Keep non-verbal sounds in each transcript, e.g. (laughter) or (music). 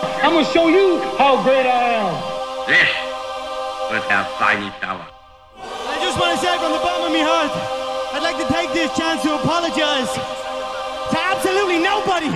I'm gonna show you how great I am. This was our tiny tower. I just want to say from the bottom of my heart, I'd like to take this chance to apologize to absolutely nobody.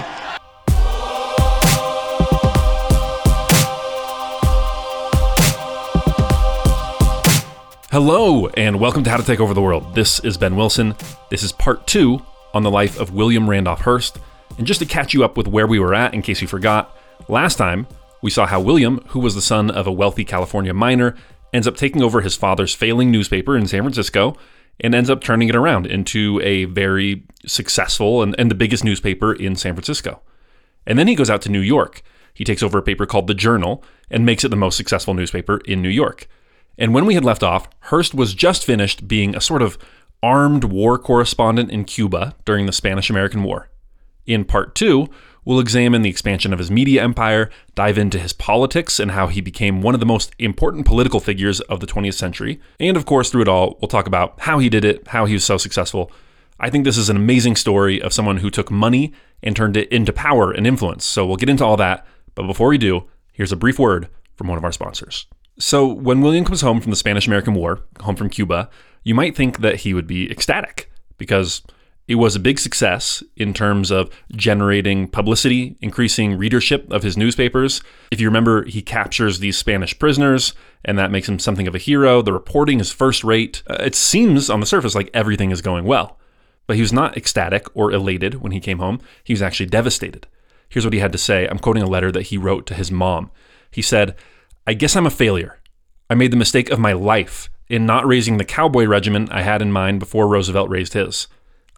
Hello, and welcome to How to Take Over the World. This is Ben Wilson. This is part two on the life of William Randolph Hearst. And just to catch you up with where we were at, in case you forgot, last time we saw how William, who was the son of a wealthy California miner, ends up taking over his father's failing newspaper in San Francisco and ends up turning it around into a very successful and, and the biggest newspaper in San Francisco. And then he goes out to New York. He takes over a paper called The Journal and makes it the most successful newspaper in New York. And when we had left off, Hearst was just finished being a sort of armed war correspondent in Cuba during the Spanish American War. In part two, we'll examine the expansion of his media empire, dive into his politics and how he became one of the most important political figures of the 20th century. And of course, through it all, we'll talk about how he did it, how he was so successful. I think this is an amazing story of someone who took money and turned it into power and influence. So we'll get into all that. But before we do, here's a brief word from one of our sponsors. So, when William comes home from the Spanish American War, home from Cuba, you might think that he would be ecstatic because it was a big success in terms of generating publicity, increasing readership of his newspapers. If you remember, he captures these Spanish prisoners, and that makes him something of a hero. The reporting is first rate. Uh, it seems on the surface like everything is going well. But he was not ecstatic or elated when he came home. He was actually devastated. Here's what he had to say. I'm quoting a letter that he wrote to his mom. He said, I guess I'm a failure. I made the mistake of my life in not raising the cowboy regiment I had in mind before Roosevelt raised his.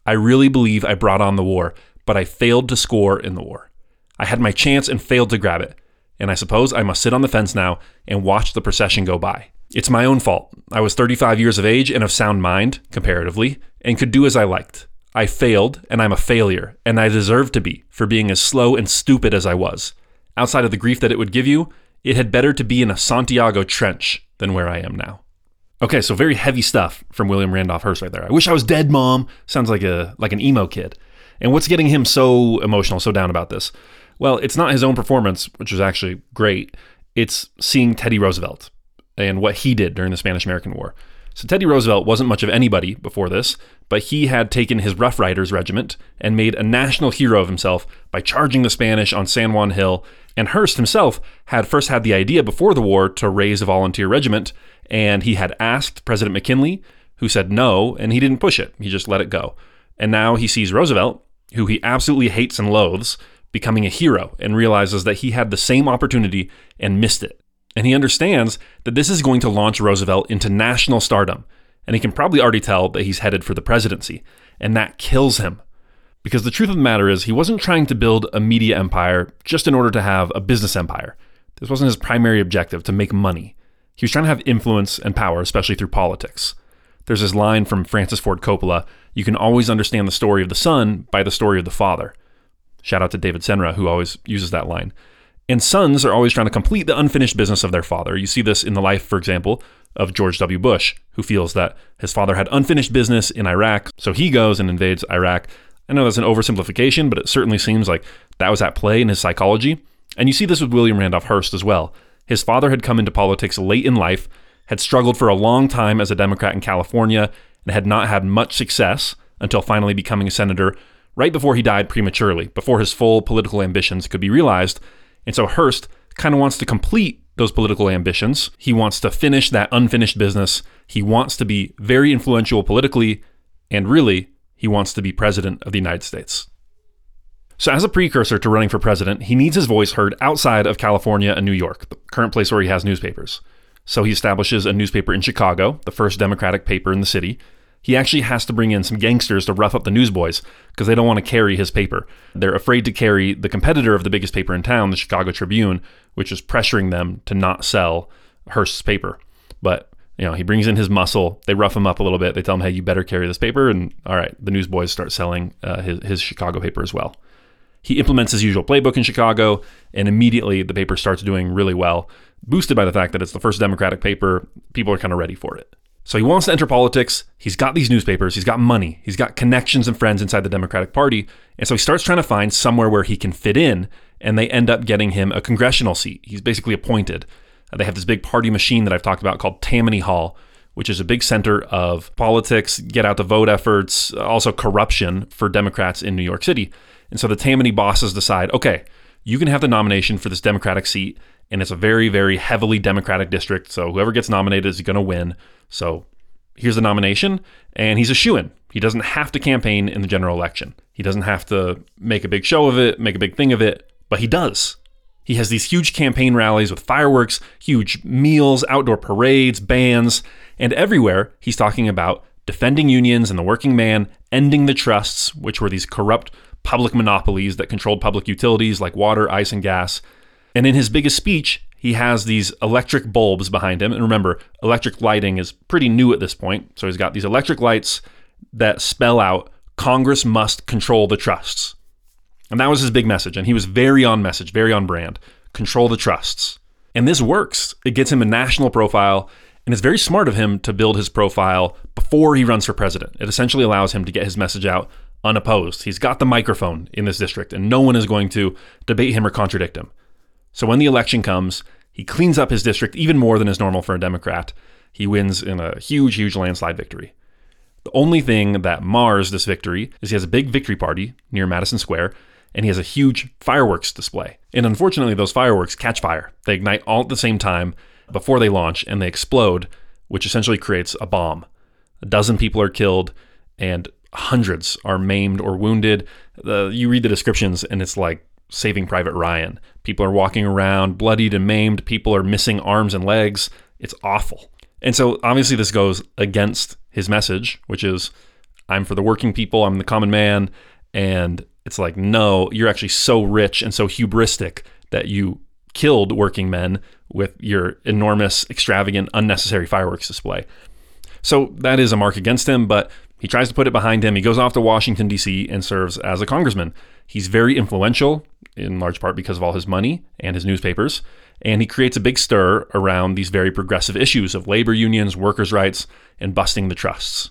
I really believe I brought on the war, but I failed to score in the war. I had my chance and failed to grab it. And I suppose I must sit on the fence now and watch the procession go by. It's my own fault. I was 35 years of age and of sound mind, comparatively, and could do as I liked. I failed, and I'm a failure, and I deserve to be for being as slow and stupid as I was. Outside of the grief that it would give you, it had better to be in a Santiago trench than where I am now. Okay, so very heavy stuff from William Randolph Hearst right there. I wish I was dead, mom. Sounds like a like an emo kid. And what's getting him so emotional, so down about this? Well, it's not his own performance, which was actually great. It's seeing Teddy Roosevelt and what he did during the Spanish American War. So Teddy Roosevelt wasn't much of anybody before this, but he had taken his Rough Riders regiment and made a national hero of himself by charging the Spanish on San Juan Hill. And Hearst himself had first had the idea before the war to raise a volunteer regiment, and he had asked President McKinley, who said no, and he didn't push it. He just let it go. And now he sees Roosevelt, who he absolutely hates and loathes, becoming a hero and realizes that he had the same opportunity and missed it. And he understands that this is going to launch Roosevelt into national stardom. And he can probably already tell that he's headed for the presidency. And that kills him. Because the truth of the matter is, he wasn't trying to build a media empire just in order to have a business empire. This wasn't his primary objective to make money. He was trying to have influence and power, especially through politics. There's this line from Francis Ford Coppola you can always understand the story of the son by the story of the father. Shout out to David Senra, who always uses that line. And sons are always trying to complete the unfinished business of their father. You see this in the life, for example, of George W. Bush, who feels that his father had unfinished business in Iraq, so he goes and invades Iraq. I know that's an oversimplification, but it certainly seems like that was at play in his psychology. And you see this with William Randolph Hearst as well. His father had come into politics late in life, had struggled for a long time as a Democrat in California, and had not had much success until finally becoming a senator right before he died prematurely, before his full political ambitions could be realized. And so Hearst kind of wants to complete those political ambitions. He wants to finish that unfinished business. He wants to be very influential politically, and really, he wants to be president of the United States. So, as a precursor to running for president, he needs his voice heard outside of California and New York, the current place where he has newspapers. So, he establishes a newspaper in Chicago, the first Democratic paper in the city, he actually has to bring in some gangsters to rough up the newsboys because they don't want to carry his paper. They're afraid to carry the competitor of the biggest paper in town, the Chicago Tribune, which is pressuring them to not sell Hearst's paper. But you know, he brings in his muscle. They rough him up a little bit. They tell him, "Hey, you better carry this paper." And all right, the newsboys start selling uh, his his Chicago paper as well. He implements his usual playbook in Chicago, and immediately the paper starts doing really well, boosted by the fact that it's the first Democratic paper. People are kind of ready for it. So he wants to enter politics. He's got these newspapers, he's got money, he's got connections and friends inside the Democratic Party. And so he starts trying to find somewhere where he can fit in, and they end up getting him a congressional seat. He's basically appointed. Uh, they have this big party machine that I've talked about called Tammany Hall, which is a big center of politics, get out the vote efforts, also corruption for Democrats in New York City. And so the Tammany bosses decide okay, you can have the nomination for this Democratic seat, and it's a very, very heavily Democratic district. So whoever gets nominated is going to win. So here's the nomination, and he's a shoo in. He doesn't have to campaign in the general election. He doesn't have to make a big show of it, make a big thing of it, but he does. He has these huge campaign rallies with fireworks, huge meals, outdoor parades, bands, and everywhere he's talking about defending unions and the working man, ending the trusts, which were these corrupt public monopolies that controlled public utilities like water, ice, and gas. And in his biggest speech, he has these electric bulbs behind him. And remember, electric lighting is pretty new at this point. So he's got these electric lights that spell out Congress must control the trusts. And that was his big message. And he was very on message, very on brand. Control the trusts. And this works. It gets him a national profile. And it's very smart of him to build his profile before he runs for president. It essentially allows him to get his message out unopposed. He's got the microphone in this district, and no one is going to debate him or contradict him. So when the election comes, he cleans up his district even more than is normal for a Democrat. He wins in a huge, huge landslide victory. The only thing that mars this victory is he has a big victory party near Madison Square, and he has a huge fireworks display. And unfortunately, those fireworks catch fire. They ignite all at the same time before they launch, and they explode, which essentially creates a bomb. A dozen people are killed, and hundreds are maimed or wounded. You read the descriptions, and it's like Saving Private Ryan. People are walking around bloodied and maimed. People are missing arms and legs. It's awful. And so, obviously, this goes against his message, which is I'm for the working people, I'm the common man. And it's like, no, you're actually so rich and so hubristic that you killed working men with your enormous, extravagant, unnecessary fireworks display. So that is a mark against him, but he tries to put it behind him. He goes off to Washington, D.C., and serves as a congressman. He's very influential, in large part because of all his money and his newspapers, and he creates a big stir around these very progressive issues of labor unions, workers' rights, and busting the trusts.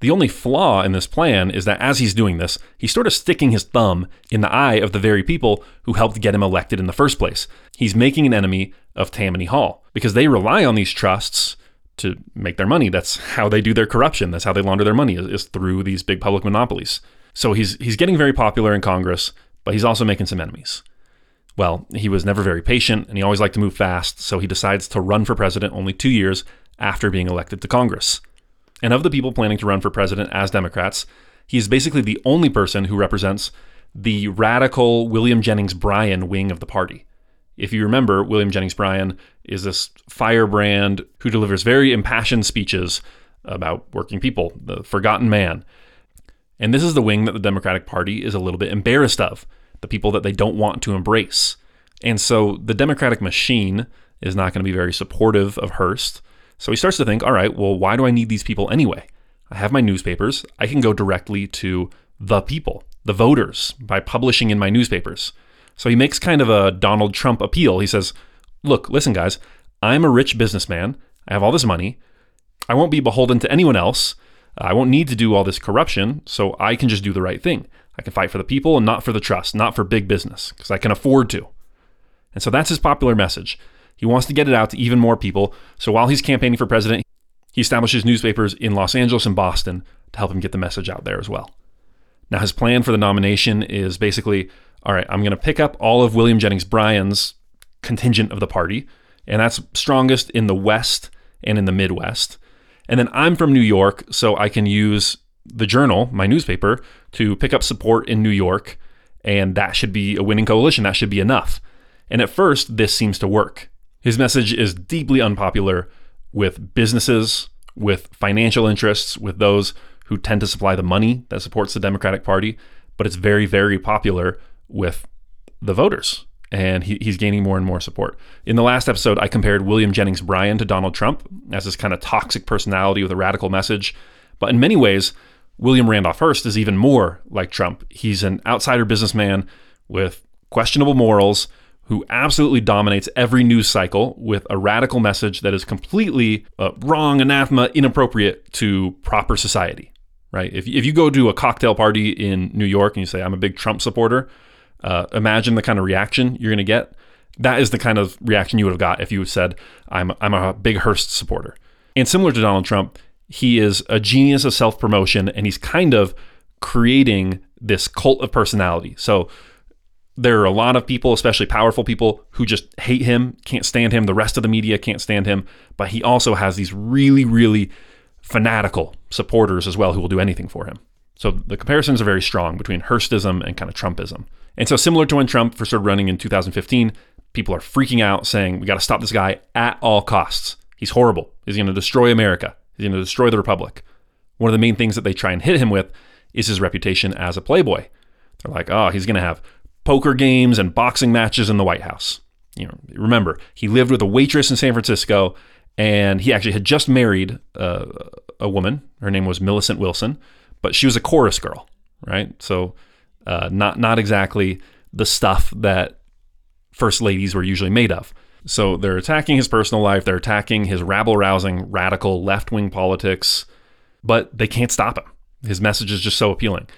The only flaw in this plan is that as he's doing this, he's sort of sticking his thumb in the eye of the very people who helped get him elected in the first place. He's making an enemy of Tammany Hall because they rely on these trusts to make their money. That's how they do their corruption. That's how they launder their money is, through these big public monopolies. So he's he's getting very popular in Congress, but he's also making some enemies. Well, he was never very patient and he always liked to move fast, so he decides to run for president only 2 years after being elected to Congress. And of the people planning to run for president as Democrats, he is basically the only person who represents the radical William Jennings Bryan wing of the party. If you remember, William Jennings Bryan is this firebrand who delivers very impassioned speeches about working people, the forgotten man. And this is the wing that the Democratic Party is a little bit embarrassed of, the people that they don't want to embrace. And so the Democratic machine is not going to be very supportive of Hearst. So he starts to think, all right, well, why do I need these people anyway? I have my newspapers. I can go directly to the people, the voters, by publishing in my newspapers. So he makes kind of a Donald Trump appeal. He says, Look, listen, guys, I'm a rich businessman. I have all this money. I won't be beholden to anyone else. I won't need to do all this corruption, so I can just do the right thing. I can fight for the people and not for the trust, not for big business, because I can afford to. And so that's his popular message. He wants to get it out to even more people. So while he's campaigning for president, he establishes newspapers in Los Angeles and Boston to help him get the message out there as well. Now, his plan for the nomination is basically all right, I'm going to pick up all of William Jennings Bryan's contingent of the party, and that's strongest in the West and in the Midwest. And then I'm from New York, so I can use the Journal, my newspaper, to pick up support in New York, and that should be a winning coalition. That should be enough. And at first, this seems to work. His message is deeply unpopular with businesses, with financial interests, with those who tend to supply the money that supports the Democratic Party, but it's very, very popular with the voters. And he, he's gaining more and more support. In the last episode, I compared William Jennings Bryan to Donald Trump as this kind of toxic personality with a radical message. But in many ways, William Randolph Hearst is even more like Trump. He's an outsider businessman with questionable morals who absolutely dominates every news cycle with a radical message that is completely uh, wrong, anathema, inappropriate to proper society. Right? If, if you go to a cocktail party in New York and you say, I'm a big Trump supporter, uh, imagine the kind of reaction you're going to get. That is the kind of reaction you would have got if you said, I'm, I'm a big Hearst supporter. And similar to Donald Trump, he is a genius of self promotion and he's kind of creating this cult of personality. So there are a lot of people, especially powerful people, who just hate him, can't stand him. The rest of the media can't stand him. But he also has these really, really fanatical supporters as well who will do anything for him. So the comparisons are very strong between Hearstism and kind of Trumpism. And so, similar to when Trump first started running in 2015, people are freaking out saying, we got to stop this guy at all costs. He's horrible. He's going to destroy America. He's going to destroy the Republic. One of the main things that they try and hit him with is his reputation as a playboy. They're like, oh, he's going to have poker games and boxing matches in the White House. You know, remember, he lived with a waitress in San Francisco, and he actually had just married uh, a woman. Her name was Millicent Willson, but she was a chorus girl, right? So, uh, not not exactly the stuff that first ladies were usually made of. So they're attacking his personal life, they're attacking his rabble rousing, radical left wing politics, but they can't stop him. His message is just so appealing.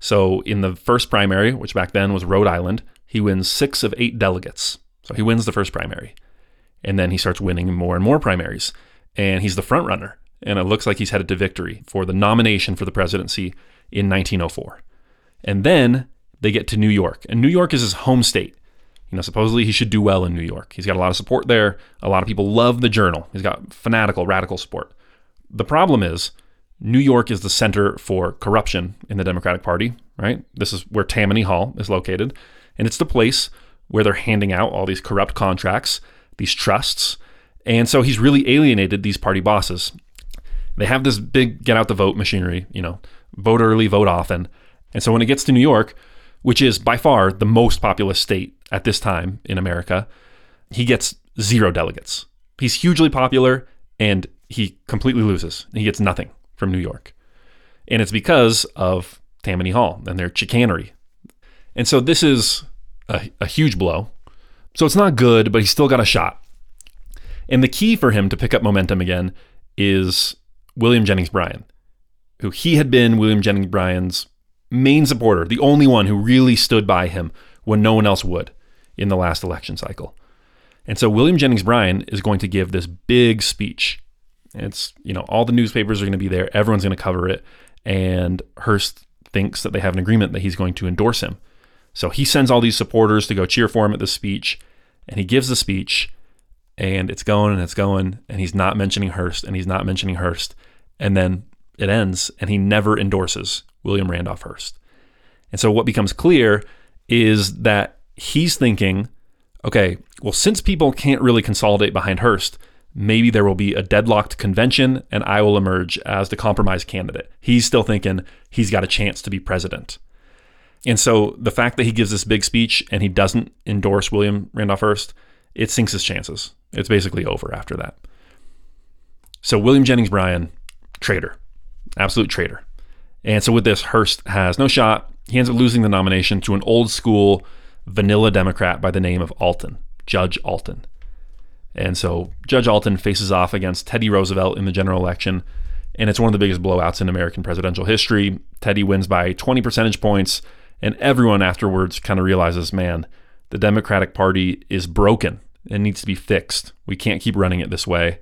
So in the first primary, which back then was Rhode Island, he wins six of eight delegates. So he wins the first primary. And then he starts winning more and more primaries. And he's the front runner. And it looks like he's headed to victory for the nomination for the presidency in 1904. And then they get to New York. And New York is his home state. You know, supposedly he should do well in New York. He's got a lot of support there. A lot of people love the journal. He's got fanatical, radical support. The problem is, New York is the center for corruption in the Democratic Party, right? This is where Tammany Hall is located. And it's the place where they're handing out all these corrupt contracts, these trusts. And so he's really alienated these party bosses. They have this big get out the vote machinery, you know, vote early, vote often. And so when it gets to New York, which is by far the most populous state at this time in America, he gets zero delegates. He's hugely popular and he completely loses. He gets nothing from New York. And it's because of Tammany Hall and their chicanery. And so this is a, a huge blow. So it's not good, but he's still got a shot. And the key for him to pick up momentum again is William Jennings Bryan, who he had been William Jennings Bryan's main supporter, the only one who really stood by him when no one else would in the last election cycle. And so William Jennings Bryan is going to give this big speech. It's, you know, all the newspapers are going to be there, everyone's going to cover it, and Hearst thinks that they have an agreement that he's going to endorse him. So he sends all these supporters to go cheer for him at the speech, and he gives the speech, and it's going and it's going, and he's not mentioning Hearst, and he's not mentioning Hearst, and then it ends, and he never endorses William Randolph Hearst. And so what becomes clear is that he's thinking, okay, well, since people can't really consolidate behind Hearst, maybe there will be a deadlocked convention and I will emerge as the compromise candidate. He's still thinking he's got a chance to be president. And so the fact that he gives this big speech and he doesn't endorse William Randolph Hearst, it sinks his chances. It's basically over after that. So William Jennings Bryan, traitor, absolute traitor. And so with this, Hearst has no shot. He ends up losing the nomination to an old school vanilla Democrat by the name of Alton, Judge Alton. And so Judge Alton faces off against Teddy Roosevelt in the general election, and it's one of the biggest blowouts in American presidential history. Teddy wins by 20 percentage points, and everyone afterwards kind of realizes, man, the Democratic Party is broken and needs to be fixed. We can't keep running it this way.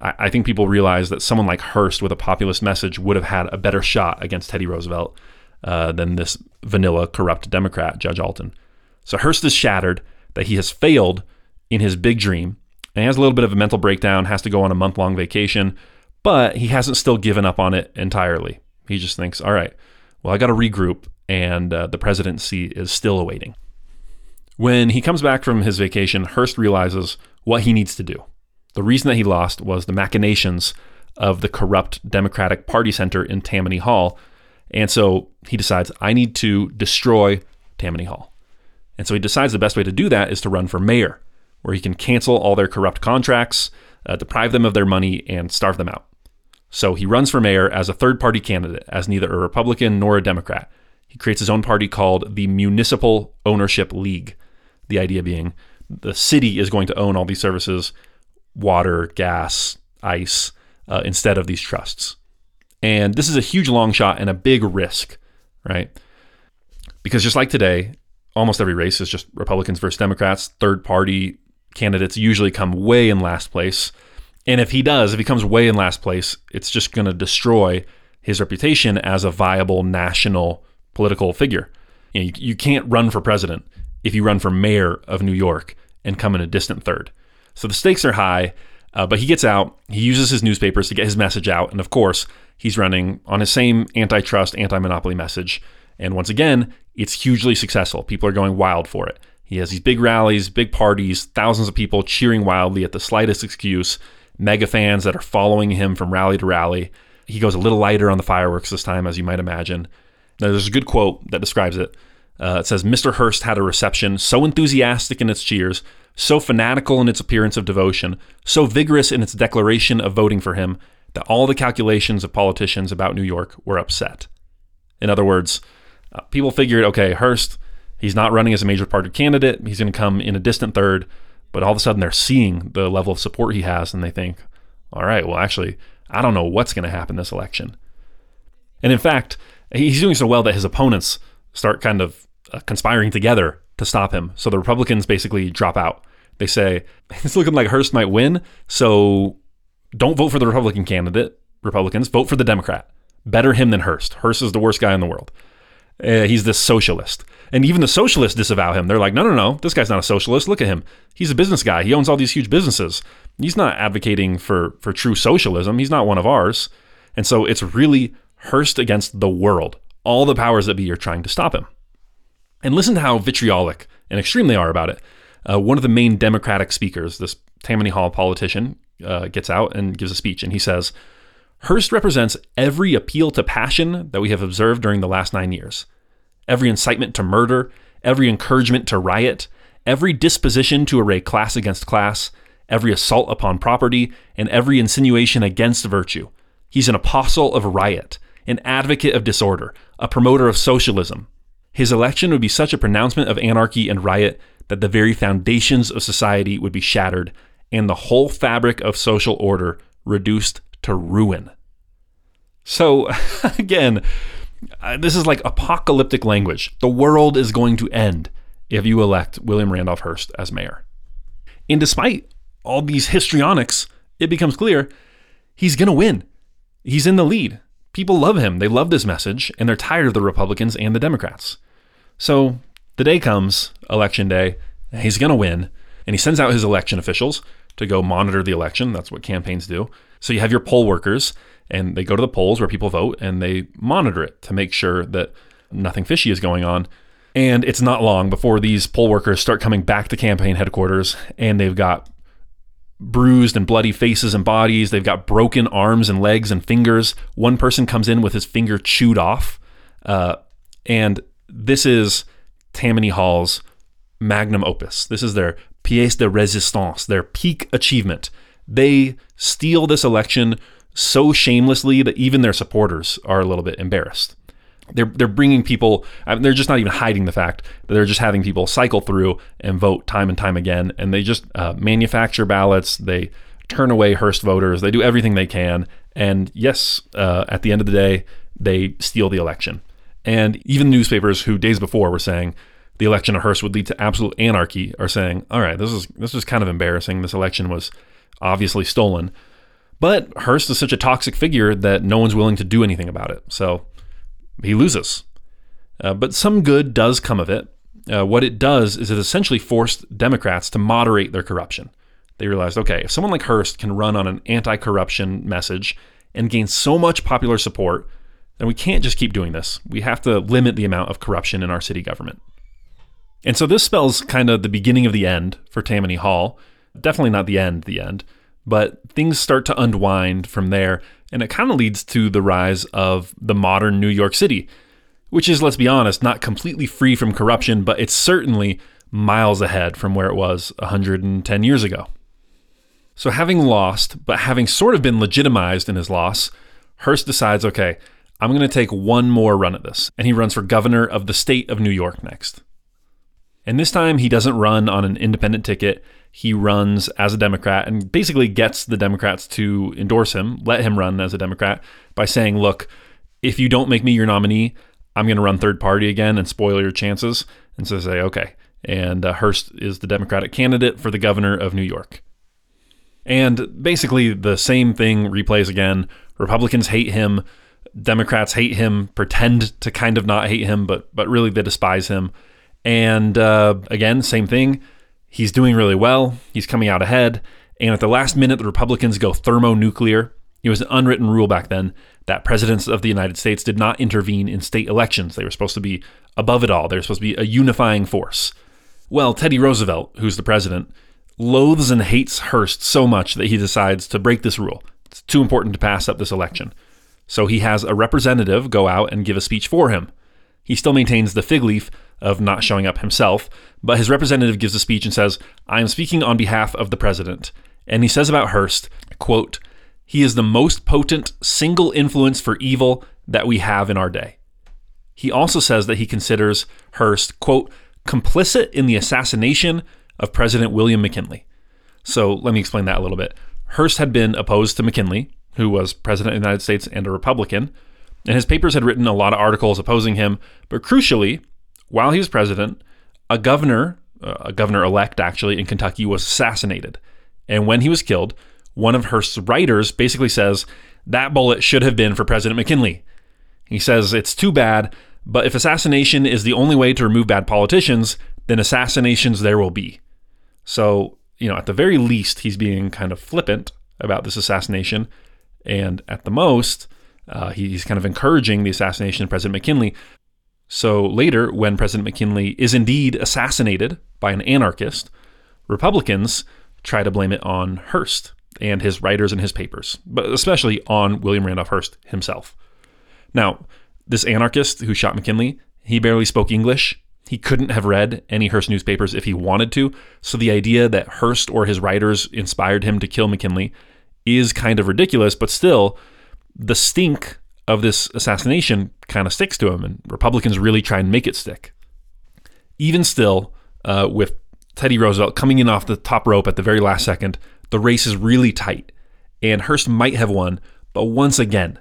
I, I think people realize that someone like Hearst with a populist message would have had a better shot against Teddy Roosevelt uh, than this vanilla, corrupt Democrat, Judge Alton. So Hearst is shattered that he has failed in his big dream and he has a little bit of a mental breakdown, has to go on a month long vacation, but he hasn't still given up on it entirely. He just thinks, all right, well, I got to regroup, and uh, the presidency is still awaiting. When he comes back from his vacation, Hearst realizes what he needs to do. The reason that he lost was the machinations of the corrupt Democratic Party Center in Tammany Hall. And so he decides, I need to destroy Tammany Hall. And so he decides the best way to do that is to run for mayor, where he can cancel all their corrupt contracts, uh, deprive them of their money, and starve them out. So he runs for mayor as a third party candidate, as neither a Republican nor a Democrat. He creates his own party called the Municipal Ownership League. The idea being the city is going to own all these services water, gas, ice, uh, instead of these trusts. And this is a huge long shot and a big risk, right? Because just like today, almost every race is just Republicans versus Democrats. Third party candidates usually come way in last place. And if he does, if he comes way in last place, it's just going to destroy his reputation as a viable national political figure. You, know, you, you can't run for president if you run for mayor of New York and come in a distant third. So the stakes are high, uh, but he gets out. He uses his newspapers to get his message out. And of course, he's running on his same antitrust, anti monopoly message. And once again, it's hugely successful. People are going wild for it. He has these big rallies, big parties, thousands of people cheering wildly at the slightest excuse, mega fans that are following him from rally to rally. He goes a little lighter on the fireworks this time, as you might imagine. Now, there's a good quote that describes it. Uh, it says, Mr. Hearst had a reception so enthusiastic in its cheers, so fanatical in its appearance of devotion, so vigorous in its declaration of voting for him, that all the calculations of politicians about New York were upset. In other words, uh, people figured, okay, Hearst, he's not running as a major party candidate. He's going to come in a distant third. But all of a sudden, they're seeing the level of support he has, and they think, all right, well, actually, I don't know what's going to happen this election. And in fact, he's doing so well that his opponents start kind of uh, conspiring together to stop him. So the Republicans basically drop out. They say, (laughs) it's looking like Hearst might win, so don't vote for the Republican candidate, Republicans, vote for the Democrat. Better him than Hearst. Hearst is the worst guy in the world. Uh, he's this socialist. And even the socialists disavow him. They're like, no, no, no, this guy's not a socialist. Look at him. He's a business guy. He owns all these huge businesses. He's not advocating for, for true socialism. He's not one of ours. And so it's really Hearst against the world. All the powers that be are trying to stop him. And listen to how vitriolic and extreme they are about it. Uh, one of the main Democratic speakers, this Tammany Hall politician, uh, gets out and gives a speech, and he says, Hearst represents every appeal to passion that we have observed during the last nine years. Every incitement to murder, every encouragement to riot, every disposition to array class against class, every assault upon property, and every insinuation against virtue. He's an apostle of riot, an advocate of disorder, a promoter of socialism. His election would be such a pronouncement of anarchy and riot that the very foundations of society would be shattered and the whole fabric of social order reduced to ruin. So, (laughs) again, uh, this is like apocalyptic language. The world is going to end if you elect William Randolph Hearst as mayor. And despite all these histrionics, it becomes clear he's going to win. He's in the lead. People love him. They love this message, and they're tired of the Republicans and the Democrats. So the day comes, election day, he's going to win, and he sends out his election officials to go monitor the election. That's what campaigns do. So you have your poll workers, and they go to the polls where people vote and they monitor it to make sure that nothing fishy is going on. And it's not long before these poll workers start coming back to campaign headquarters and they've got bruised and bloody faces and bodies. They've got broken arms and legs and fingers. One person comes in with his finger chewed off. Uh, and this is Tammany Hall's magnum opus. This is their pièce de résistance, their peak achievement. They steal this election so shamelessly that even their supporters are a little bit embarrassed. They're, they're bringing people, I mean, they're just not even hiding the fact that they're just having people cycle through and vote time and time again. And they just uh, manufacture ballots. They turn away Hearst voters. They do everything they can. And yes, uh, at the end of the day, they steal the election. And even newspapers who days before were saying the election of Hearst would lead to absolute anarchy are saying, all right, this is this is kind of embarrassing. This election was obviously stolen. But Hearst is such a toxic figure that no one's willing to do anything about it. So he loses. Uh, but some good does come of it. Uh, what it does is it essentially forced Democrats to moderate their corruption. They realized, okay, if someone like Hearst can run on an anti corruption message and gain so much popular support, then we can't just keep doing this. We have to limit the amount of corruption in our city government. And so this spells kind of the beginning of the end for Tammany Hall. Definitely not the end, the end. But things start to unwind from there, and it kind of leads to the rise of the modern New York City, which is, let's be honest, not completely free from corruption, but it's certainly miles ahead from where it was 110 years ago. So, having lost, but having sort of been legitimized in his loss, Hearst decides, okay, I'm going to take one more run at this. And he runs for governor of the state of New York next. And this time he doesn't run on an independent ticket. He runs as a Democrat and basically gets the Democrats to endorse him, let him run as a Democrat by saying, look, if you don't make me your nominee, I'm going to run third party again and spoil your chances. And so they say, okay. And uh, Hearst is the Democratic candidate for the governor of New York. And basically, the same thing replays again. Republicans hate him. Democrats hate him, pretend to kind of not hate him, but but really they despise him. And uh, again, same thing. He's doing really well. He's coming out ahead. And at the last minute, the Republicans go thermonuclear. It was an unwritten rule back then that presidents of the United States did not intervene in state elections. They were supposed to be above it all. They were supposed to be a unifying force. Well, Teddy Roosevelt, who's the president, loathes and hates Hearst so much that he decides to break this rule. It's too important to pass up this election. So he has a representative go out and give a speech for him. He still maintains the fig leaf of not showing up himself, but his representative gives a speech and says, I am speaking on behalf of the president. And he says about Hearst, quote, he is the most potent single influence for evil that we have in our day. He also says that he considers Hearst, quote, complicit in the assassination of President William McKinley. So let me explain that a little bit. Hearst had been opposed to McKinley, who was president of the United States and a Republican, and his papers had written a lot of articles opposing him. But crucially, while he was president, a governor, uh, a governor elect actually in Kentucky, was assassinated. And when he was killed, one of Hearst's writers basically says that bullet should have been for President McKinley. He says it's too bad, but if assassination is the only way to remove bad politicians, then assassinations there will be. So, you know, at the very least, he's being kind of flippant about this assassination. And at the most, uh, he's kind of encouraging the assassination of President McKinley. So later, when President McKinley is indeed assassinated by an anarchist, Republicans try to blame it on Hearst and his writers and his papers, but especially on William Randolph Hearst himself. Now, this anarchist who shot McKinley, he barely spoke English. He couldn't have read any Hearst newspapers if he wanted to. So the idea that Hearst or his writers inspired him to kill McKinley is kind of ridiculous, but still, the stink of this assassination kind of sticks to him, and Republicans really try and make it stick. Even still, uh, with Teddy Roosevelt coming in off the top rope at the very last second, the race is really tight, and Hearst might have won, but once again,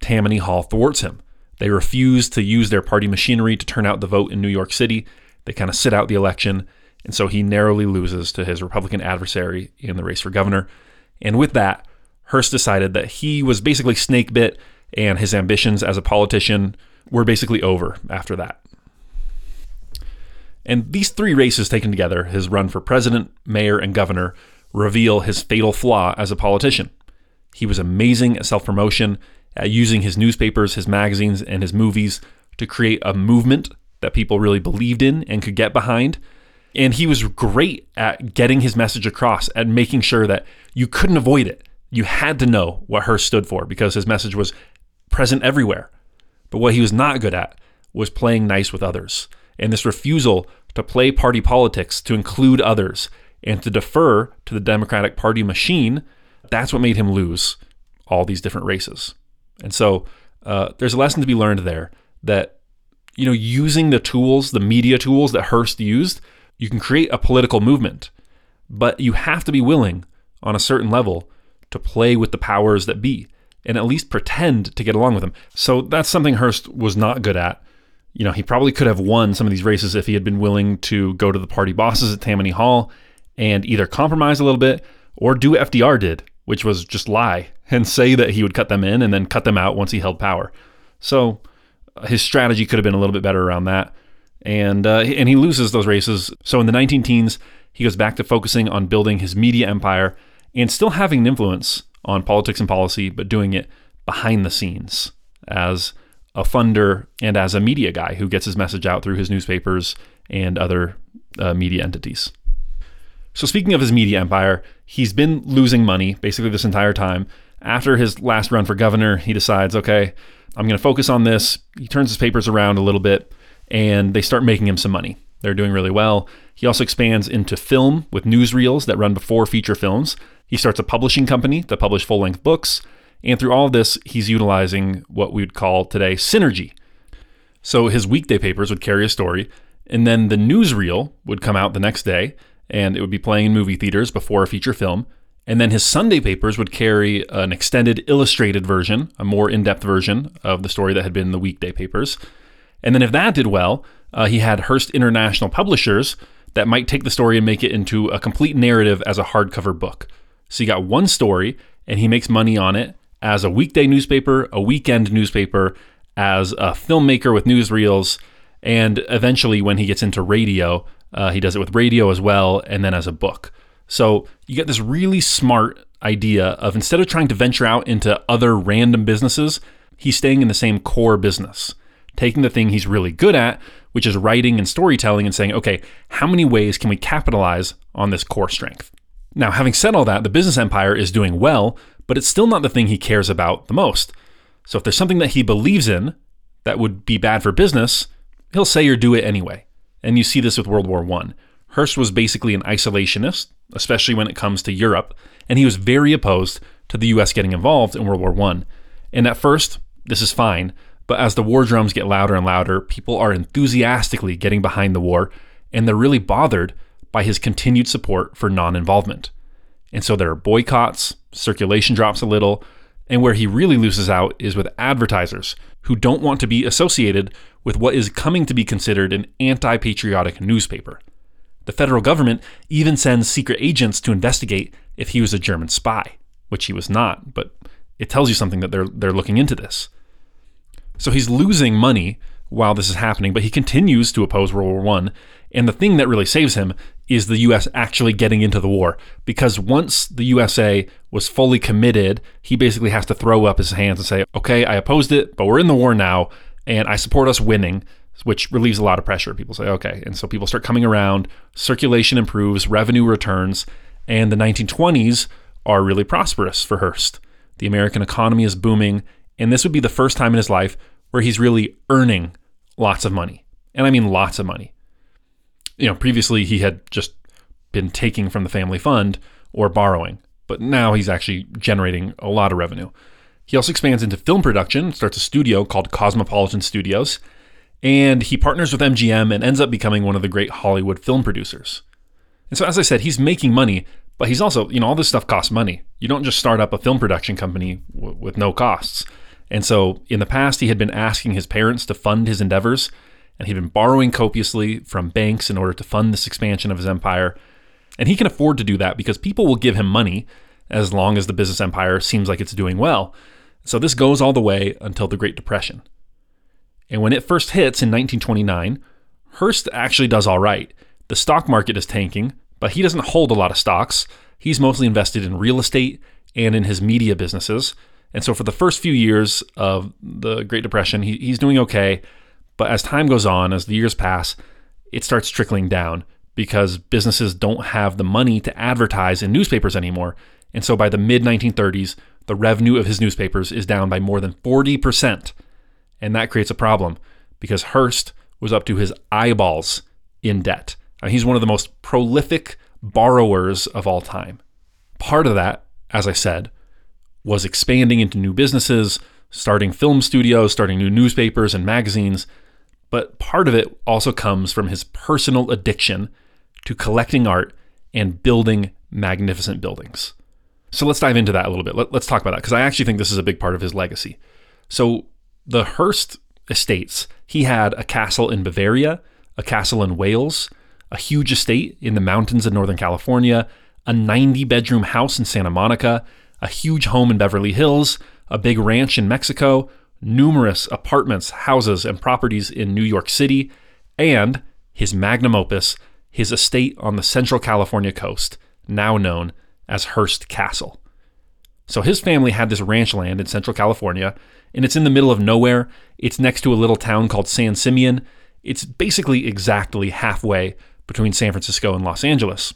Tammany Hall thwarts him. They refuse to use their party machinery to turn out the vote in New York City. They kind of sit out the election, and so he narrowly loses to his Republican adversary in the race for governor. And with that, Hearst decided that he was basically snake bit, and his ambitions as a politician were basically over after that. And these three races taken together, his run for president, mayor, and governor, reveal his fatal flaw as a politician. He was amazing at self promotion at using his newspapers, his magazines, and his movies to create a movement that people really believed in and could get behind. And he was great at getting his message across, at making sure that you couldn't avoid it. You had to know what Hearst stood for because his message was present everywhere. But what he was not good at was playing nice with others. And this refusal to play party politics, to include others, and to defer to the Democratic Party machine, that's what made him lose all these different races. And so uh, there's a lesson to be learned there that, you know, using the tools, the media tools that Hearst used, you can create a political movement. But you have to be willing on a certain level to play with the powers that be and at least pretend to get along with them. So that's something Hearst was not good at. You know, he probably could have won some of these races if he had been willing to go to the party bosses at Tammany Hall and either compromise a little bit or do what FDR did, which was just lie and say that he would cut them in and then cut them out once he held power. So uh, his strategy could have been a little bit better around that. And uh, and he loses those races. So in the 19 teens, he goes back to focusing on building his media empire and still having an influence on politics and policy, but doing it behind the scenes as a funder and as a media guy who gets his message out through his newspapers and other uh, media entities. So, speaking of his media empire, he's been losing money basically this entire time. After his last run for governor, he decides, okay, I'm going to focus on this. He turns his papers around a little bit and they start making him some money. They're doing really well. He also expands into film with newsreels that run before feature films. He starts a publishing company that publish full length books. And through all of this, he's utilizing what we would call today synergy. So his weekday papers would carry a story, And then the newsreel would come out the next day and it would be playing in movie theaters before a feature film. And then his Sunday papers would carry an extended illustrated version, a more in depth version of the story that had been in the weekday papers. And then if that did well, uh, he had Hearst International Publishers that might take the story and make it into a complete narrative as a hardcover book. So you got one story, and he makes money on it as a weekday newspaper, a weekend newspaper, as a filmmaker with newsreels, and eventually when he gets into radio, uh, he does it with radio as well, and then as a book. So you get this really smart idea of instead of trying to venture out into other random businesses, he's staying in the same core business, taking the thing he's really good at, which is writing and storytelling, and saying, okay, how many ways can we capitalize on this core strength? Now, having said all that, the business empire is doing well, but it's still not the thing he cares about the most. So if there's something that he believes in that would be bad for business, he'll say or do it anyway. And you see this with World War I. Hearst was basically an isolationist, especially when it comes to Europe, and he was very opposed to the US getting involved in World War I. And at first, this is fine, but as the war drums get louder and louder, people are enthusiastically getting behind the war, and they're really bothered by his continued support for non involvement. And so there are boycotts, circulation drops a little, and where he really loses out is with advertisers who don't want to be associated with what is coming to be considered an anti patriotic newspaper. The federal government even sends secret agents to investigate if he was a German spy, which he was not, but it tells you something that they're, they're looking into this. So he's losing money while this is happening, but he continues to oppose World War I. And the thing that really saves him is the US actually getting into the war. Because once the USA was fully committed, he basically has to throw up his hands and say, okay, I opposed it, but we're in the war now, and I support us winning, which relieves a lot of pressure. People say, okay. And so people start coming around, circulation improves, revenue returns, and the 1920s are really prosperous for Hearst. The American economy is booming, and this would be the first time in his life where he's really earning lots of money. And I mean lots of money. You know, previously he had just been taking from the family fund or borrowing, but now he's actually generating a lot of revenue. He also expands into film production, starts a studio called Cosmopolitan Studios, and he partners with MGM and ends up becoming one of the great Hollywood film producers. And so, as I said, he's making money, but he's also, you know, all this stuff costs money. You don't just start up a film production company w- with no costs. And so in the past, he had been asking his parents to fund his endeavors, and he'd been borrowing copiously from banks in order to fund this expansion of his empire. And he can afford to do that because people will give him money as long as the business empire seems like it's doing well. So this goes all the way until the Great Depression. And when it first hits in 1929, Hearst actually does all right. The stock market is tanking, but he doesn't hold a lot of stocks. He's mostly invested in real estate and in his media businesses. And so for the first few years of the Great Depression, he, he's doing okay. But as time goes on, as the years pass, it starts trickling down because businesses don't have the money to advertise in newspapers anymore. And so by the mid 1930s, the revenue of his newspapers is down by more than 40%. And that creates a problem because Hearst was up to his eyeballs in debt. He's one of the most prolific borrowers of all time. Part of that, as I said, was expanding into new businesses, starting film studios, starting new newspapers and magazines. But part of it also comes from his personal addiction to collecting art and building magnificent buildings. So let's dive into that a little bit. Let, us talk about that because I actually think this is a big part of his legacy. So, the Hearst estates, he had a castle in Bavaria, a castle in Wales, a huge estate in the mountains of Northern California, a 90 bedroom house in Santa Monica, a huge home in Beverly Hills, a big ranch in Mexico, numerous apartments, houses, and properties in New York City, and his magnum opus, his estate on the Central California coast, now known as Hearst Castle. So his family had this ranch land in Central California, and it's in the middle of nowhere. It's next to a little town called San Simeon. It's basically exactly halfway between San Francisco and Los Angeles.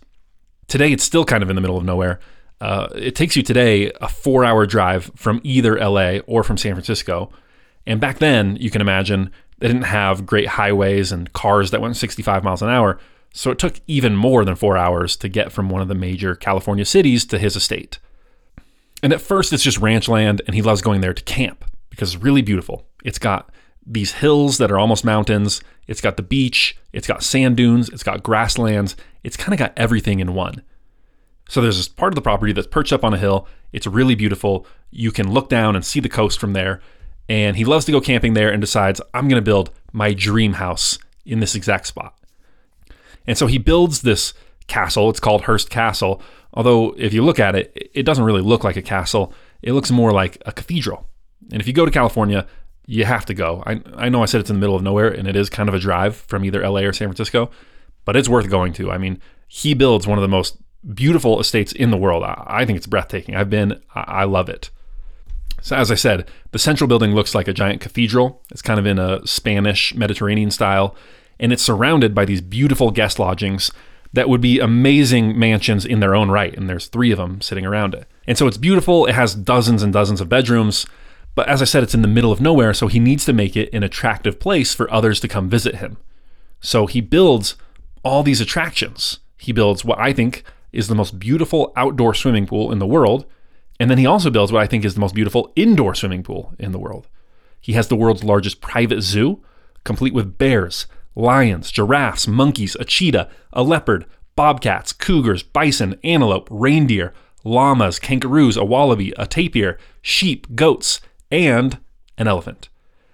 Today, it's still kind of in the middle of nowhere, uh, it takes you today a four hour drive from either LA or from San Francisco. And back then, you can imagine they didn't have great highways and cars that went 65 miles an hour. So it took even more than four hours to get from one of the major California cities to his estate. And at first, it's just ranch land, and he loves going there to camp because it's really beautiful. It's got these hills that are almost mountains. It's got the beach, it's got sand dunes, it's got grasslands. It's kind of got everything in one. So there's this part of the property that's perched up on a hill. It's really beautiful. You can look down and see the coast from there. And he loves to go camping there and decides, I'm going to build my dream house in this exact spot. And so he builds this castle. It's called Hearst Castle. Although, if you look at it, it doesn't really look like a castle. It looks more like a cathedral. And if you go to California, you have to go. I, I know I said it's in the middle of nowhere, and it is kind of a drive from either LA or San Francisco, but it's worth going to. I mean, he builds one of the most beautiful estates in the world. I, I think it's breathtaking. I've been, I, I love it. So, as I said, the central building looks like a giant cathedral. It's kind of in a Spanish Mediterranean style, and it's surrounded by these beautiful guest lodgings that would be amazing mansions in their own right. And there's three of them sitting around it. And so it's beautiful. It has dozens and dozens of bedrooms. But as I said, it's in the middle of nowhere, so he needs to make it an attractive place for others to come visit him. So he builds all these attractions. He builds what I think is the most beautiful outdoor swimming pool in the world. And then he also builds what I think is the most beautiful indoor swimming pool in the world. He has the world's largest private zoo, complete with bears, lions, giraffes, monkeys, a cheetah, a leopard, bobcats, cougars, bison, antelope, reindeer, llamas, kangaroos, a wallaby, a tapir, sheep, goats, and an elephant.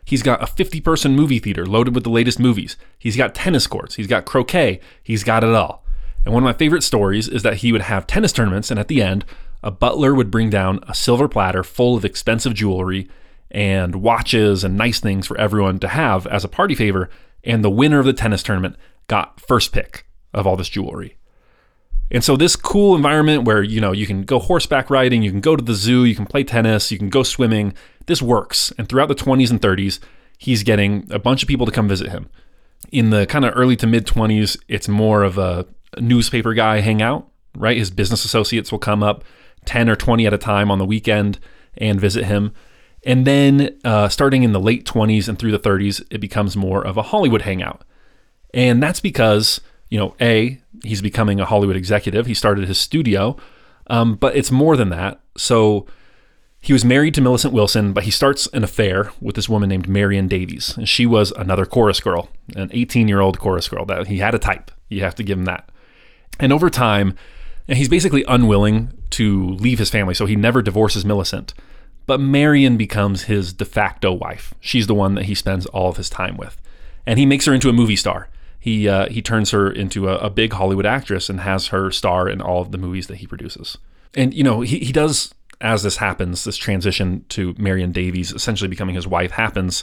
He's got a 50 person movie theater loaded with the latest movies. He's got tennis courts. He's got croquet. He's got it all. And one of my favorite stories is that he would have tennis tournaments, and at the end, a butler would bring down a silver platter full of expensive jewelry and watches and nice things for everyone to have as a party favor. And the winner of the tennis tournament got first pick of all this jewelry. And so this cool environment where, you know, you can go horseback riding, you can go to the zoo, you can play tennis, you can go swimming, this works. And throughout the 20s and 30s, he's getting a bunch of people to come visit him. In the kind of early to mid 20s, it's more of a newspaper guy hang out, right? His business associates will come up 10 or 20 at a time on the weekend and visit him. And then uh, starting in the late 20s and through the 30s, it becomes more of a Hollywood hangout. And that's because, you know, A, he's becoming a Hollywood executive. He started his studio, um, but it's more than that. So he was married to Millicent Willson, but he starts an affair with this woman named Marion Davies. And she was another chorus girl, an 18 year old chorus girl. That he had a type. You have to give him that. And over time, he's basically unwilling to leave his family, so he never divorces Millicent. But Marion becomes his de facto wife. She's the one that he spends all of his time with. And he makes her into a movie star he uh, he turns her into a, a, big Hollywood actress and has her star in all of the movies that he produces. And you know he he does as this happens, this transition to Marion Davies essentially becoming his wife happens.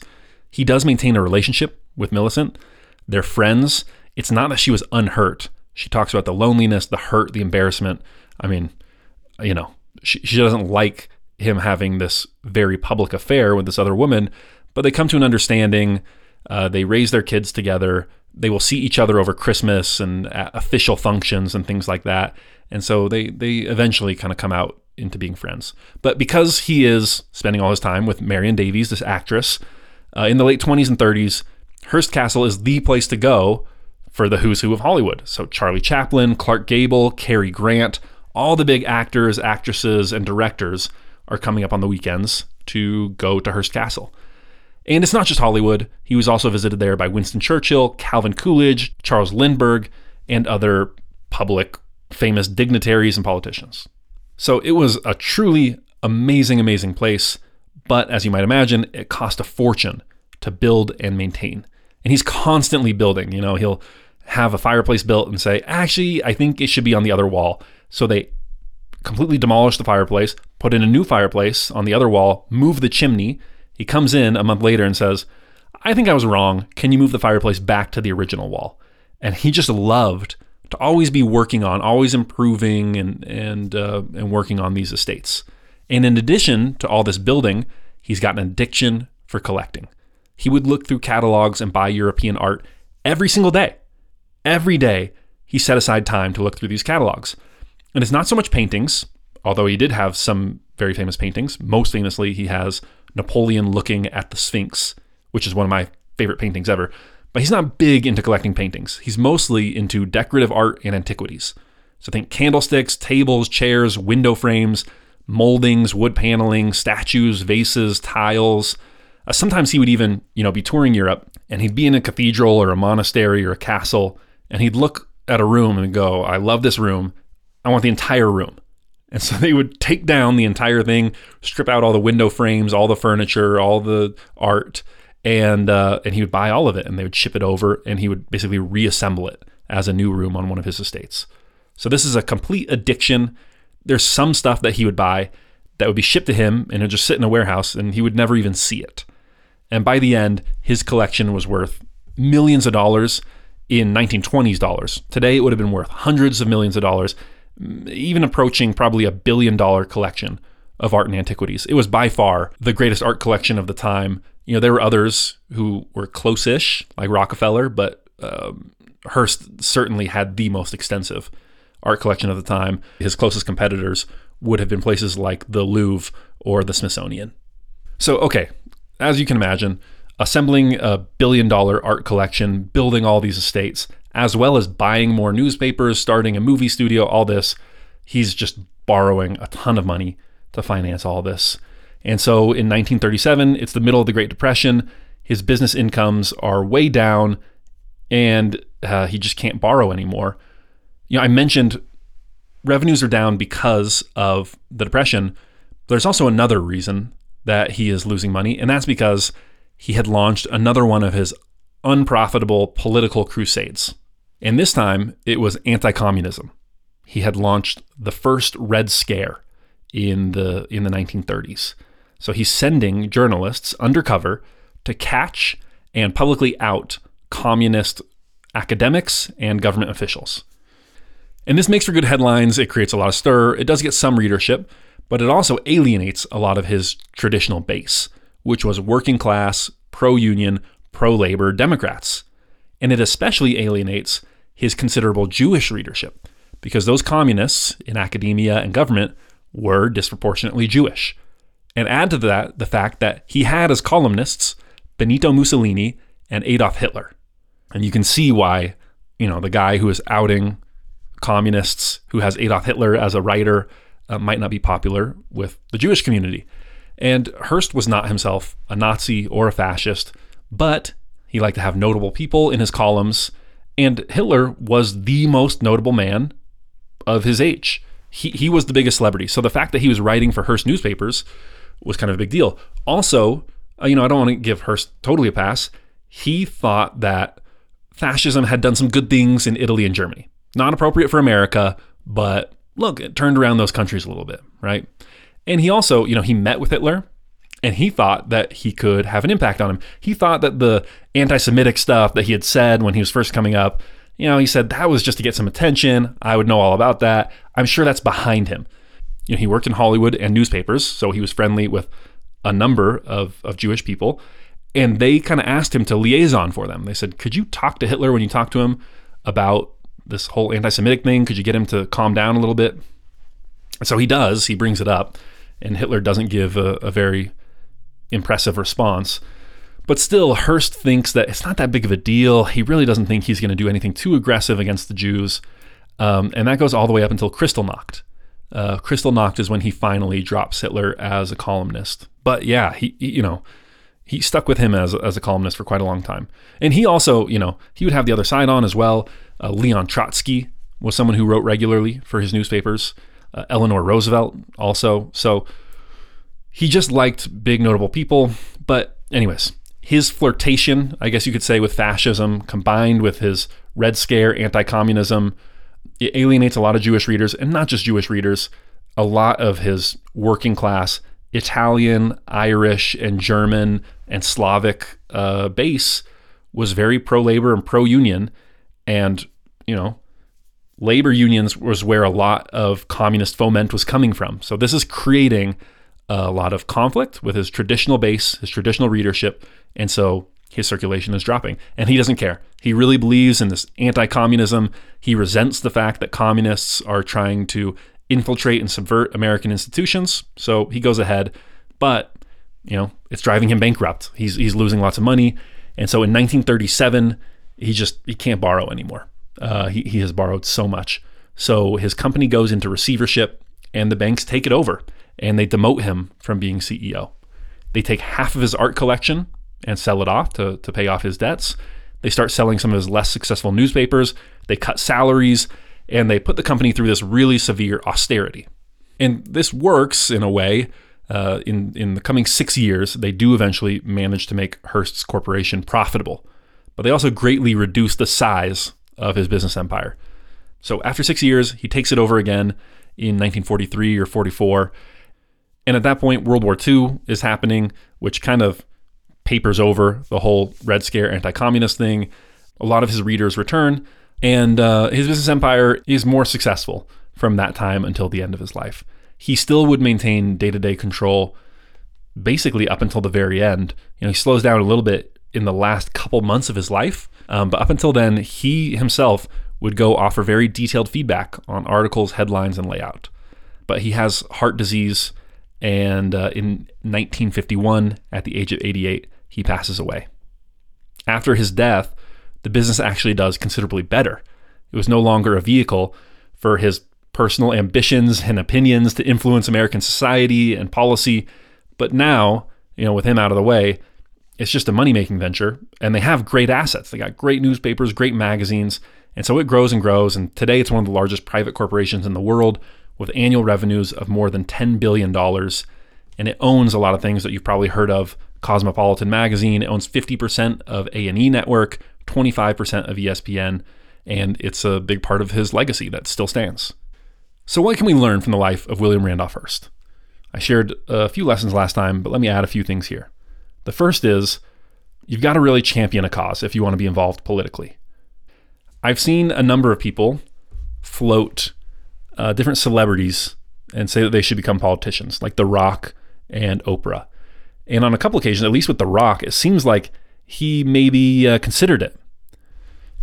He does maintain a relationship with Millicent. They're friends. It's not that she was unhurt. She talks about the loneliness, the hurt, the embarrassment. I mean, you know, she, she doesn't like him having this very public affair with this other woman, but they come to an understanding. Uh, they raise their kids together they will see each other over Christmas and official functions and things like that. And so they they eventually kind of come out into being friends. But because he is spending all his time with Marion Davies, this actress, uh, in the late 20s and 30s, Hearst Castle is the place to go for the who's who of Hollywood. So Charlie Chaplin, Clark Gable, Cary Grant, all the big actors, actresses, and directors are coming up on the weekends to go to Hearst Castle. And it's not just Hollywood. He was also visited there by Winston Churchill, Calvin Coolidge, Charles Lindbergh, and other public famous dignitaries and politicians. So it was a truly amazing, amazing place. But as you might imagine, it cost a fortune to build and maintain. And he's constantly building. You know, he'll have a fireplace built and say, actually, I think it should be on the other wall. So they completely demolish the fireplace, put in a new fireplace on the other wall, move the chimney, he comes in a month later and says, I think I was wrong. Can you move the fireplace back to the original wall? And he just loved to always be working on, always improving and and uh, and working on these estates. And in addition to all this building, he's got an addiction for collecting. He would look through catalogs and buy European art every single day. Every day, he set aside time to look through these catalogs. And it's not so much paintings, although he did have some very famous paintings. Most famously, he has Napoleon looking at the Sphinx, which is one of my favorite paintings ever. But he's not big into collecting paintings. He's mostly into decorative art and antiquities. So think candlesticks, tables, chairs, window frames, moldings, wood paneling, statues, vases, tiles. Uh, sometimes he would even, you know, be touring Europe and he'd be in a cathedral or a monastery or a castle and he'd look at a room and go, I love this room. I want the entire room. And so (laughs) they would take down the entire thing, strip out all the window frames, all the furniture, all the art, and uh, and he would buy all of it, and they would ship it over, and he would basically reassemble it as a new room on one of his estates. So this is a complete addiction. There's some stuff that he would buy that would be shipped to him, and it would just sit in a warehouse, and he would never even see it. And by the end, his collection was worth millions of dollars in 1920s dollars. Today, it would have been worth hundreds of millions of dollars, even approaching probably a billion dollar collection of art and antiquities. It was by far the greatest art collection of the time. You know, there were others who were close ish, like Rockefeller, but um, Hearst certainly had the most extensive art collection of the time. His closest competitors would have been places like the Louvre or the Smithsonian. So, okay, as you can imagine, assembling a billion dollar art collection, building all these estates, as well as buying more newspapers, starting a movie studio, all this, he's just borrowing a ton of money to finance all this. And so in 1937, it's the middle of the Great Depression. His business incomes are way down and uh, he just can't borrow anymore. You know, I mentioned revenues are down because of the depression. There's also another reason that he is losing money, and that's because he had launched another one of his unprofitable political crusades. And this time it was anti communism. He had launched the first Red Scare in the, in the 1930s. So he's sending journalists undercover to catch and publicly out communist academics and government officials. And this makes for good headlines. It creates a lot of stir. It does get some readership, but it also alienates a lot of his traditional base which was working class, pro union, pro labor Democrats. And it especially alienates his considerable Jewish readership, because those communists in academia and government were disproportionately Jewish. And add to that the fact that he had as columnists Benito Mussolini and Adolf Hitler. And you can see why, you know, the guy who is outing communists, who has Adolf Hitler as a writer, uh, might not be popular with the Jewish community. And Hearst was not himself a Nazi or a fascist, but he liked to have notable people in his columns, and Hitler was the most notable man of his age. He, he was the biggest celebrity. So the fact that he was writing for Hearst newspapers was kind of a big deal. Also, uh, you know, I don't want to give Hearst totally a pass. He thought that fascism had done some good things in Italy and Germany. Not appropriate for America, but look, it turned around those countries a little bit, right? And he also, you know, he met with Hitler and he thought that he could have an impact on him. He thought that the anti Semitic stuff that he had said when he was first coming up, you know, he said that was just to get some attention. I would know all about that. I'm sure that's behind him. You know, he worked in Hollywood and newspapers, so he was friendly with a number of, of Jewish people. And they kind of asked him to liaison for them. They said, Could you talk to Hitler when you talk to him about this whole anti Semitic thing? Could you get him to calm down a little bit? So he does, he brings it up and Hitler doesn't give a, a very impressive response. But still, Hearst thinks that it's not that big of a deal. He really doesn't think he's going to do anything too aggressive against the Jews. Um, and that goes all the way up until Kristallnacht. Uh, Kristallnacht is when he finally drops Hitler as a columnist. But yeah, he, he, you know, he stuck with him as, as a columnist for quite a long time. And he also, you know, he would have the other side on as well. Uh, Leon Trotsky was someone who wrote regularly for his newspapers uh, Eleanor Roosevelt also. So he just liked big notable people. But, anyways, his flirtation, I guess you could say, with fascism combined with his Red Scare, anti communism, it alienates a lot of Jewish readers, and not just Jewish readers, a lot of his working class Italian, Irish, and German and Slavic uh, base was very pro labor and pro union. And, you know, labor unions was where a lot of communist foment was coming from. So this is creating a lot of conflict with his traditional base, his traditional readership, and so his circulation is dropping. And he doesn't care. He really believes in this anti-communism. He resents the fact that communists are trying to infiltrate and subvert American institutions. So he goes ahead, but you know, it's driving him bankrupt. He's he's losing lots of money. And so in 1937, he just he can't borrow anymore. Uh, he, he has borrowed so much. So his company goes into receivership and the banks take it over and they demote him from being CEO. They take half of his art collection and sell it off to, to pay off his debts. They start selling some of his less successful newspapers. They cut salaries and they put the company through this really severe austerity. And this works in a way. Uh, in in the coming six years, they do eventually manage to make Hearst's corporation profitable, but they also greatly reduce the size of his business empire. So after six years, he takes it over again in 1943 or 44, and at that point, World War II is happening, which kind of papers over the whole Red Scare anti-communist thing. A lot of his readers return, and uh, his business empire is more successful from that time until the end of his life he still would maintain day to day control basically up until the very end. You know, he slows down a little bit in the last couple months of his life, um, but up until then, he himself would go offer very detailed feedback on articles, headlines, and layout. But he has heart disease, and uh, in 1951, at the age of 88, he passes away. After his death, the business actually does considerably better. It was no longer a vehicle for his personal ambitions and opinions to influence American society and policy. But now, you know, with him out of the way, it's just a money making venture. And they have great assets. They got great newspapers, great magazines. And so it grows and grows. And today it's one of the largest private corporations in the world with annual revenues of more than $10 billion. And it owns a lot of things that you've probably heard of. Cosmopolitan magazine, it owns 50% of A&E network, 25% of ESPN, and it's a big part of his legacy that still stands. So, what can we learn from the life of William Randolph Hearst? I shared a few lessons last time, but let me add a few things here. The first is you've got to really champion a cause if you want to be involved politically. I've seen a number of people float uh, different celebrities and say that they should become politicians, like The Rock and Oprah. And on a couple occasions, at least with The Rock, it seems like he maybe uh, considered it.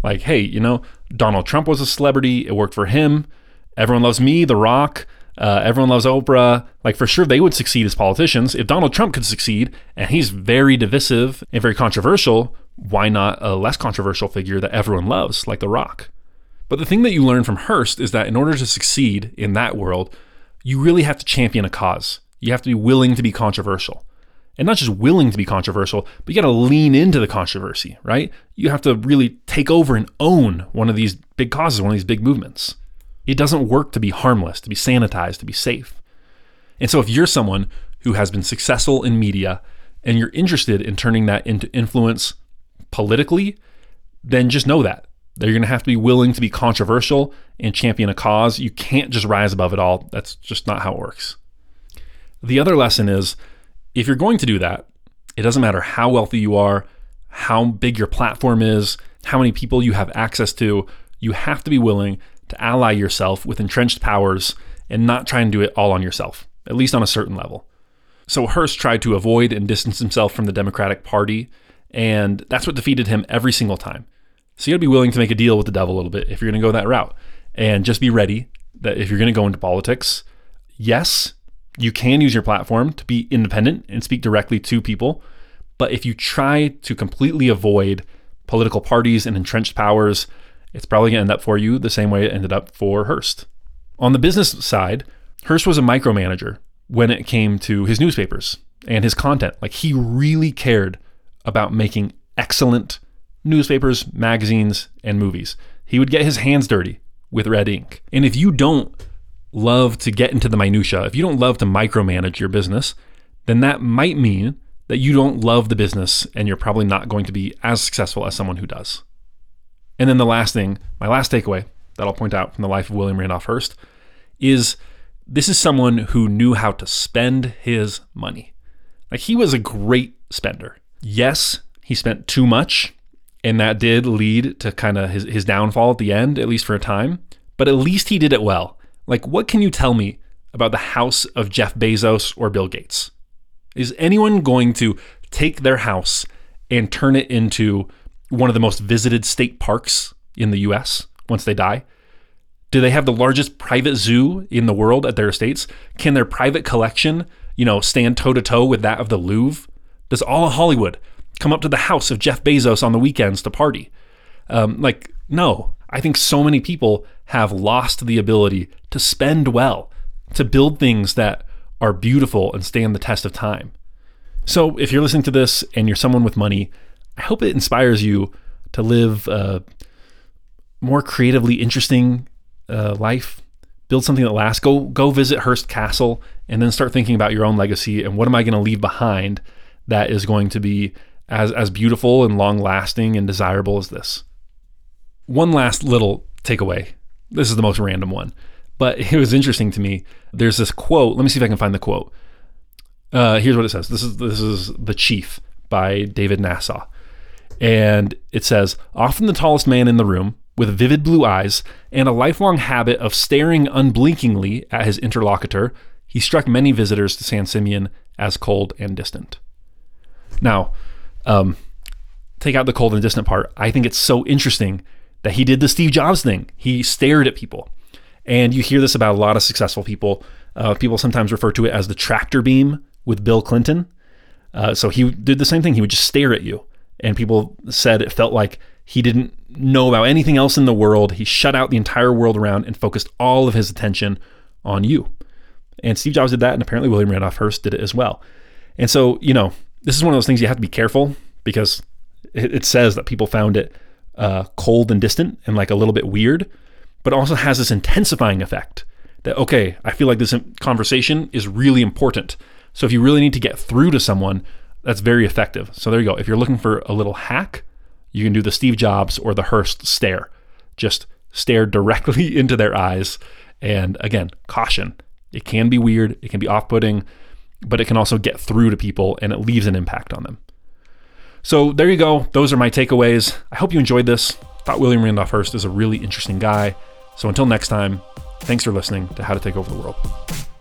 Like, hey, you know, Donald Trump was a celebrity, it worked for him. Everyone loves me, The Rock. Uh, everyone loves Oprah. Like, for sure, they would succeed as politicians. If Donald Trump could succeed, and he's very divisive and very controversial, why not a less controversial figure that everyone loves, like The Rock? But the thing that you learn from Hearst is that in order to succeed in that world, you really have to champion a cause. You have to be willing to be controversial. And not just willing to be controversial, but you got to lean into the controversy, right? You have to really take over and own one of these big causes, one of these big movements. It doesn't work to be harmless, to be sanitized, to be safe. And so if you're someone who has been successful in media and you're interested in turning that into influence politically, then just know that. You're going to have to be willing to be controversial and champion a cause. You can't just rise above it all. That's just not how it works. The other lesson is if you're going to do that, it doesn't matter how wealthy you are, how big your platform is, how many people you have access to, you have to be willing to ally yourself with entrenched powers and not try and do it all on yourself, at least on a certain level. So Hearst tried to avoid and distance himself from the Democratic Party, and that's what defeated him every single time. So you gotta be willing to make a deal with the devil a little bit if you're gonna go that route. And just be ready that if you're gonna go into politics, yes, you can use your platform to be independent and speak directly to people. But if you try to completely avoid political parties and entrenched powers, it's probably going to end up for you the same way it ended up for Hearst. On the business side, Hearst was a micromanager when it came to his newspapers and his content. Like he really cared about making excellent newspapers, magazines, and movies. He would get his hands dirty with red ink. And if you don't love to get into the minutia, if you don't love to micromanage your business, then that might mean that you don't love the business and you're probably not going to be as successful as someone who does. And then the last thing, my last takeaway that I'll point out from the life of William Randolph Hearst is this is someone who knew how to spend his money. Like he was a great spender. Yes, he spent too much, and that did lead to kind of his, his downfall at the end, at least for a time. But at least he did it well. Like, what can you tell me about the house of Jeff Bezos or Bill Gates? Is anyone going to take their house and turn it into one of the most visited state parks in the US once they die? Do they have the largest private zoo in the world at their estates? Can their private collection, you know, stand toe to toe with that of the Louvre? Does all of Hollywood come up to the house of Jeff Bezos on the weekends to party? Um, like, no. I think so many people have lost the ability to spend well, to build things that are beautiful and stand the test of time. So if you're listening to this and you're someone with money, I hope it inspires you to live a more creatively interesting uh, life. Build something that lasts. Go go visit Hearst Castle and then start thinking about your own legacy and what am I going to leave behind that is going to be as as beautiful and long lasting and desirable as this. One last little takeaway. This is the most random one, but (laughs) it was interesting to me. There's this quote. Let me see if I can find the quote. Uh, here's what it says. This is this is the Chief by David Nasaw, and it says, "Often the tallest man in the room, with vivid blue eyes and a lifelong habit of staring unblinkingly at his interlocutor, he struck many visitors to San Simeon as cold and distant." Now, um, take out the cold and distant part. I think it's so interesting that he did the Steve Jobs thing. He stared at people. And you hear this about a lot of successful people. Uh, people sometimes refer to it as the tractor beam with Bill Clinton. Uh, so he did the same thing. He would just stare at you. And people said it felt like he didn't know about anything else in the world. He shut out the entire world around and focused all of his attention on you. And Steve Jobs did that. And apparently William Randolph Hearst did it as well. And so, you know, this is one of those things you have to be careful because it, says that people found it uh, cold and distant and like a little bit weird, but also has this intensifying effect that, okay, I feel like this conversation is really important. So if you really need to get through to someone, that's very effective. So there you go. If you're looking for a little hack, you can do the Steve Jobs or the Hearst stare. Just stare directly (laughs) into their eyes. And again, caution. It can be weird, it can be off putting but it can also get through to people and it leaves an impact on them. So there you go. Those are my takeaways. I hope you enjoyed this. Thought William Randolph Hearst is a really interesting guy. So until next time, thanks for listening to How to Take Over the World.